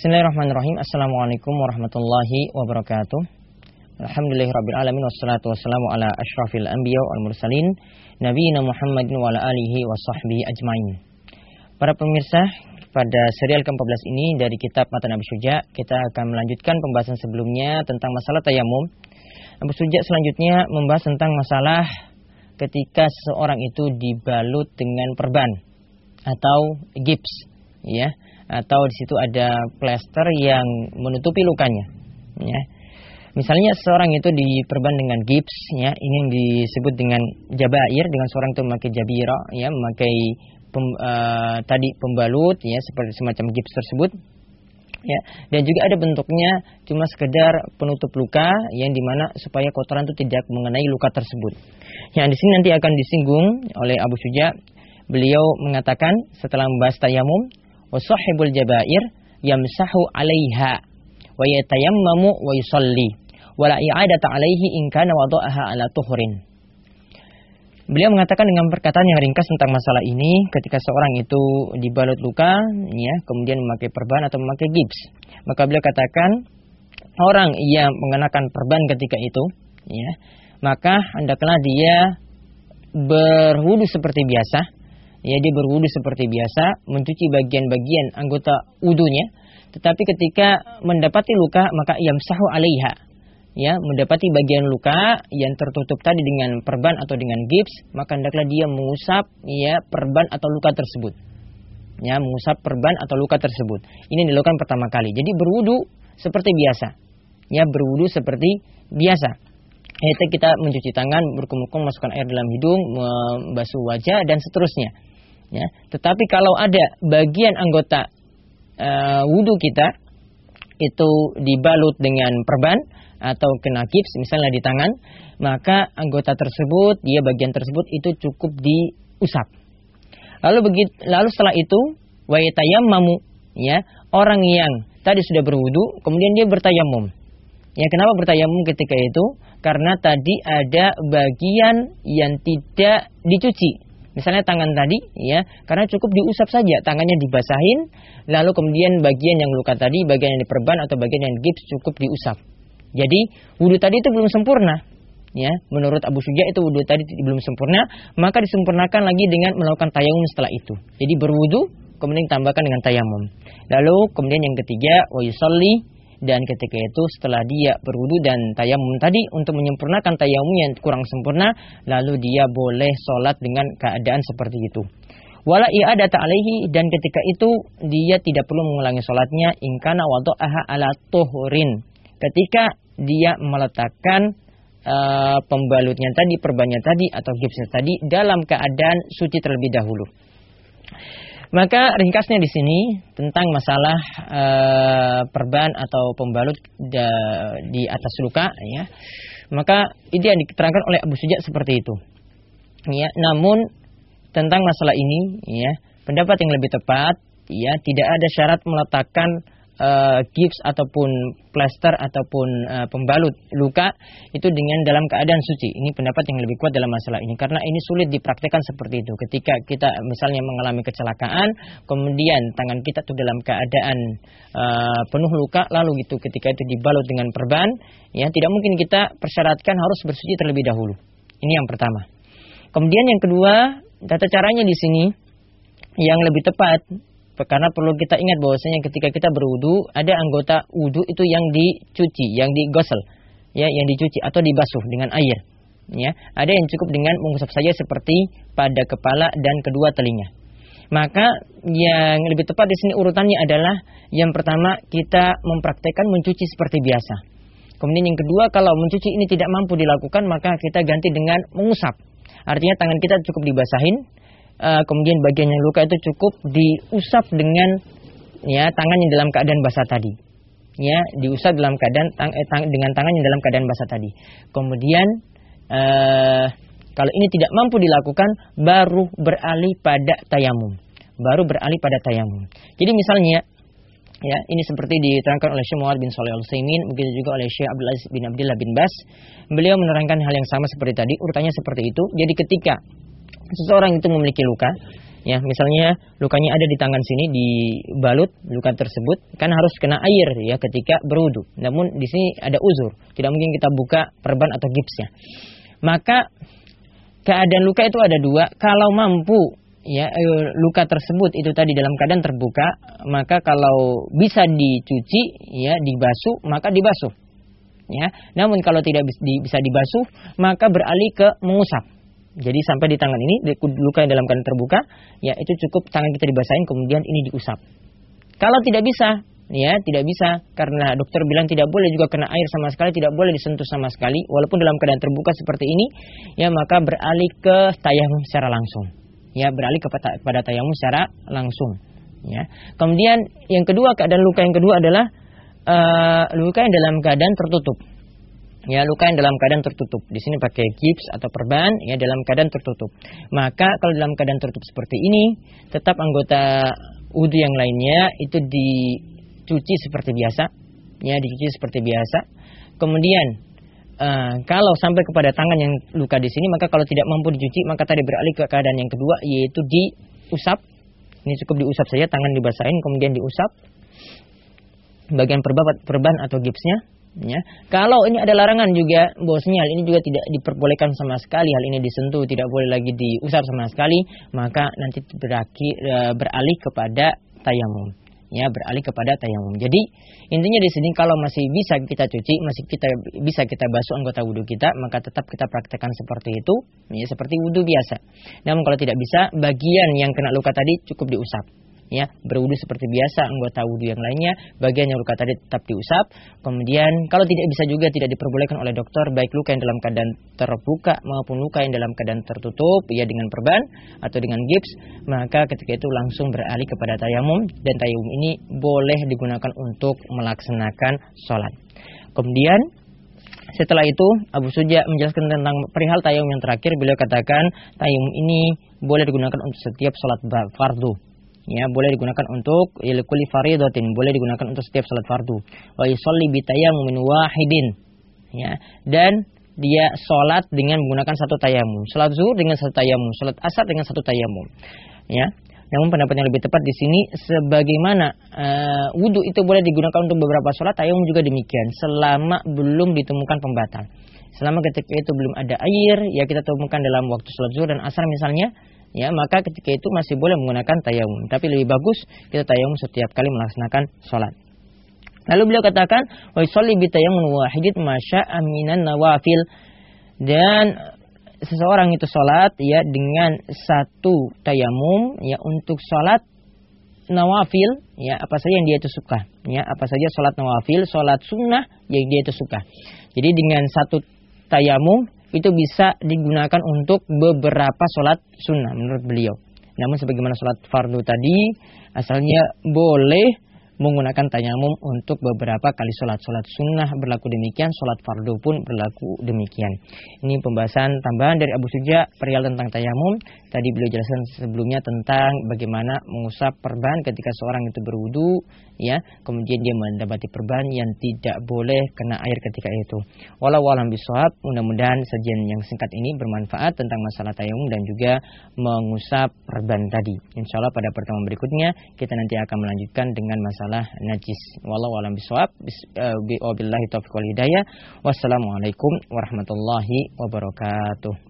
Bismillahirrahmanirrahim. Assalamualaikum warahmatullahi wabarakatuh. Alhamdulillahirrabbilalamin wassalatu wassalamu ala ashrafil anbiya wal mursalin Nabiina Muhammadin wa ala alihi wa sahbihi ajmain Para pemirsa, pada serial ke-14 ini dari kitab Mata Nabi Suja Kita akan melanjutkan pembahasan sebelumnya tentang masalah tayamum Abu Suja selanjutnya membahas tentang masalah ketika seseorang itu dibalut dengan perban atau gips ya atau di situ ada plester yang menutupi lukanya ya misalnya seorang itu diperban dengan gips ya ini yang disebut dengan jabair dengan seorang itu memakai jabira ya memakai pem, uh, tadi pembalut ya seperti semacam gips tersebut ya dan juga ada bentuknya cuma sekedar penutup luka yang di mana supaya kotoran itu tidak mengenai luka tersebut. Yang di sini nanti akan disinggung oleh Abu Suja. Beliau mengatakan setelah membahas tayamum, wasahibul jabair yamsahu 'alaiha wa yatayammamu wa yusalli wala i'adata 'alaihi in kana wada'aha 'ala tuhrin. Beliau mengatakan dengan perkataan yang ringkas tentang masalah ini ketika seorang itu dibalut luka ya kemudian memakai perban atau memakai gips. Maka beliau katakan orang yang mengenakan perban ketika itu ya maka hendaklah dia berwudu seperti biasa ya dia berwudu seperti biasa, mencuci bagian-bagian anggota wudunya, tetapi ketika mendapati luka maka yamsahu alaiha. Ya, mendapati bagian luka yang tertutup tadi dengan perban atau dengan gips, maka hendaklah dia mengusap ya perban atau luka tersebut. Ya, mengusap perban atau luka tersebut. Ini dilakukan pertama kali. Jadi berwudu seperti biasa. Ya, berwudu seperti biasa. Yaitu kita mencuci tangan, berkumur-kumur, masukkan air dalam hidung, membasuh wajah dan seterusnya. Ya, tetapi kalau ada bagian anggota uh, wudhu kita itu dibalut dengan perban atau kena gips misalnya di tangan, maka anggota tersebut, dia bagian tersebut itu cukup diusap. Lalu begitu, lalu setelah itu mamu ya, orang yang tadi sudah berwudu, kemudian dia bertayamum. Ya, kenapa bertayamum ketika itu? Karena tadi ada bagian yang tidak dicuci Misalnya tangan tadi, ya, karena cukup diusap saja, tangannya dibasahin, lalu kemudian bagian yang luka tadi, bagian yang diperban atau bagian yang gips cukup diusap. Jadi wudhu tadi itu belum sempurna, ya. Menurut Abu Suja itu wudhu tadi belum sempurna, maka disempurnakan lagi dengan melakukan tayamum setelah itu. Jadi berwudhu, kemudian ditambahkan dengan tayamum. Lalu kemudian yang ketiga, wa yusalli dan ketika itu setelah dia berwudu dan tayamum tadi untuk menyempurnakan tayamum yang kurang sempurna lalu dia boleh sholat dengan keadaan seperti itu. Wala i'adata alaihi dan ketika itu dia tidak perlu mengulangi sholatnya ingkana aha ala tuhrin. Ketika dia meletakkan uh, pembalutnya tadi perbannya tadi atau gipsnya tadi dalam keadaan suci terlebih dahulu maka ringkasnya di sini tentang masalah e, perban atau pembalut da, di atas luka ya. Maka itu yang diterangkan oleh Abu Suja seperti itu. Ya, namun tentang masalah ini ya, pendapat yang lebih tepat ya tidak ada syarat meletakkan uh, gips ataupun plaster ataupun uh, pembalut luka itu dengan dalam keadaan suci. Ini pendapat yang lebih kuat dalam masalah ini karena ini sulit dipraktekkan seperti itu. Ketika kita misalnya mengalami kecelakaan, kemudian tangan kita itu dalam keadaan uh, penuh luka, lalu gitu ketika itu dibalut dengan perban, ya tidak mungkin kita persyaratkan harus bersuci terlebih dahulu. Ini yang pertama. Kemudian yang kedua, tata caranya di sini yang lebih tepat karena perlu kita ingat bahwasanya ketika kita berwudu ada anggota wudu itu yang dicuci, yang digosel, ya, yang dicuci atau dibasuh dengan air. Ya, ada yang cukup dengan mengusap saja seperti pada kepala dan kedua telinga. Maka yang lebih tepat di sini urutannya adalah yang pertama kita mempraktekkan mencuci seperti biasa. Kemudian yang kedua kalau mencuci ini tidak mampu dilakukan maka kita ganti dengan mengusap. Artinya tangan kita cukup dibasahin, uh, kemudian bagian yang luka itu cukup diusap dengan ya tangan yang dalam keadaan basah tadi. Ya, diusap dalam keadaan tang, eh, tang, dengan tangan yang dalam keadaan basah tadi. Kemudian uh, kalau ini tidak mampu dilakukan baru beralih pada tayamum. Baru beralih pada tayamum. Jadi misalnya ya ini seperti diterangkan oleh Syekh bin Shalih Al Utsaimin begitu juga oleh Syekh Abdul Aziz bin Abdullah bin Bas beliau menerangkan hal yang sama seperti tadi urutannya seperti itu jadi ketika seseorang itu memiliki luka, Ya, misalnya lukanya ada di tangan sini dibalut luka tersebut kan harus kena air ya ketika berwudu. Namun di sini ada uzur, tidak mungkin kita buka perban atau gipsnya. Maka keadaan luka itu ada dua. Kalau mampu ya eh, luka tersebut itu tadi dalam keadaan terbuka, maka kalau bisa dicuci ya dibasuh maka dibasuh. Ya, namun kalau tidak bisa dibasuh maka beralih ke mengusap jadi sampai di tangan ini luka yang dalam keadaan terbuka, ya itu cukup tangan kita dibasahin kemudian ini diusap. Kalau tidak bisa, ya tidak bisa karena dokter bilang tidak boleh juga kena air sama sekali, tidak boleh disentuh sama sekali walaupun dalam keadaan terbuka seperti ini, ya maka beralih ke tayamum secara langsung. Ya, beralih kepada, tayamum secara langsung. Ya. Kemudian yang kedua keadaan luka yang kedua adalah uh, luka yang dalam keadaan tertutup ya luka yang dalam keadaan tertutup. Di sini pakai gips atau perban ya dalam keadaan tertutup. Maka kalau dalam keadaan tertutup seperti ini, tetap anggota wudhu yang lainnya itu dicuci seperti biasa, ya dicuci seperti biasa. Kemudian uh, kalau sampai kepada tangan yang luka di sini, maka kalau tidak mampu dicuci, maka tadi beralih ke keadaan yang kedua yaitu diusap. Ini cukup diusap saja, tangan dibasahin kemudian diusap bagian perban, perban atau gipsnya Ya. Kalau ini ada larangan juga, bosnya hal ini juga tidak diperbolehkan sama sekali, hal ini disentuh, tidak boleh lagi diusap sama sekali, maka nanti beraki, e, beralih kepada tayamum. Ya, beralih kepada tayamum. Jadi, intinya di sini kalau masih bisa kita cuci, masih kita bisa kita basuh anggota wudhu kita, maka tetap kita praktekkan seperti itu, ya seperti wudhu biasa. Namun kalau tidak bisa, bagian yang kena luka tadi cukup diusap ya berwudu seperti biasa anggota wudu yang lainnya. Bagian yang luka tadi tetap diusap. Kemudian kalau tidak bisa juga tidak diperbolehkan oleh dokter baik luka yang dalam keadaan terbuka maupun luka yang dalam keadaan tertutup ya dengan perban atau dengan gips maka ketika itu langsung beralih kepada tayamum. Dan tayamum ini boleh digunakan untuk melaksanakan sholat. Kemudian setelah itu Abu Suja menjelaskan tentang perihal tayamum yang terakhir. Beliau katakan tayamum ini boleh digunakan untuk setiap sholat fardu ya boleh digunakan untuk ilkuli faridatin boleh digunakan untuk setiap salat fardu. Wa yusalli bi tayammumin wahidin. Ya dan dia sholat dengan menggunakan satu tayamum salat zuhur dengan satu tayamum salat asar dengan satu tayamum ya namun pendapat yang lebih tepat di sini sebagaimana uh, wudhu itu boleh digunakan untuk beberapa sholat tayamum juga demikian selama belum ditemukan pembatal. Selama ketika itu belum ada air ya kita temukan dalam waktu sholat zuhur dan asar misalnya ya maka ketika itu masih boleh menggunakan tayamum. Tapi lebih bagus kita tayamum setiap kali melaksanakan sholat. Lalu beliau katakan, wa yusalli bi tayammun wahidit masya'a minan nawafil dan seseorang itu sholat ya dengan satu tayamum ya untuk sholat nawafil ya apa saja yang dia itu suka ya apa saja sholat nawafil sholat sunnah yang dia itu suka jadi dengan satu tayamum itu bisa digunakan untuk beberapa sholat sunnah menurut beliau. Namun sebagaimana sholat fardu tadi, asalnya boleh menggunakan tayamum untuk beberapa kali sholat. Sholat sunnah berlaku demikian, sholat fardu pun berlaku demikian. Ini pembahasan tambahan dari Abu Suja perihal tentang tayamum. Tadi beliau jelaskan sebelumnya tentang bagaimana mengusap perban ketika seorang itu berwudu, ya. Kemudian dia mendapati perban yang tidak boleh kena air ketika itu. Walau walam bisawab, mudah-mudahan sajian yang singkat ini bermanfaat tentang masalah tayamum dan juga mengusap perban tadi. Insya Allah pada pertemuan berikutnya kita nanti akan melanjutkan dengan masalah masalah najis. Wallahu a'lam bishawab. Wabillahi taufiq wal hidayah. Wassalamualaikum warahmatullahi wabarakatuh.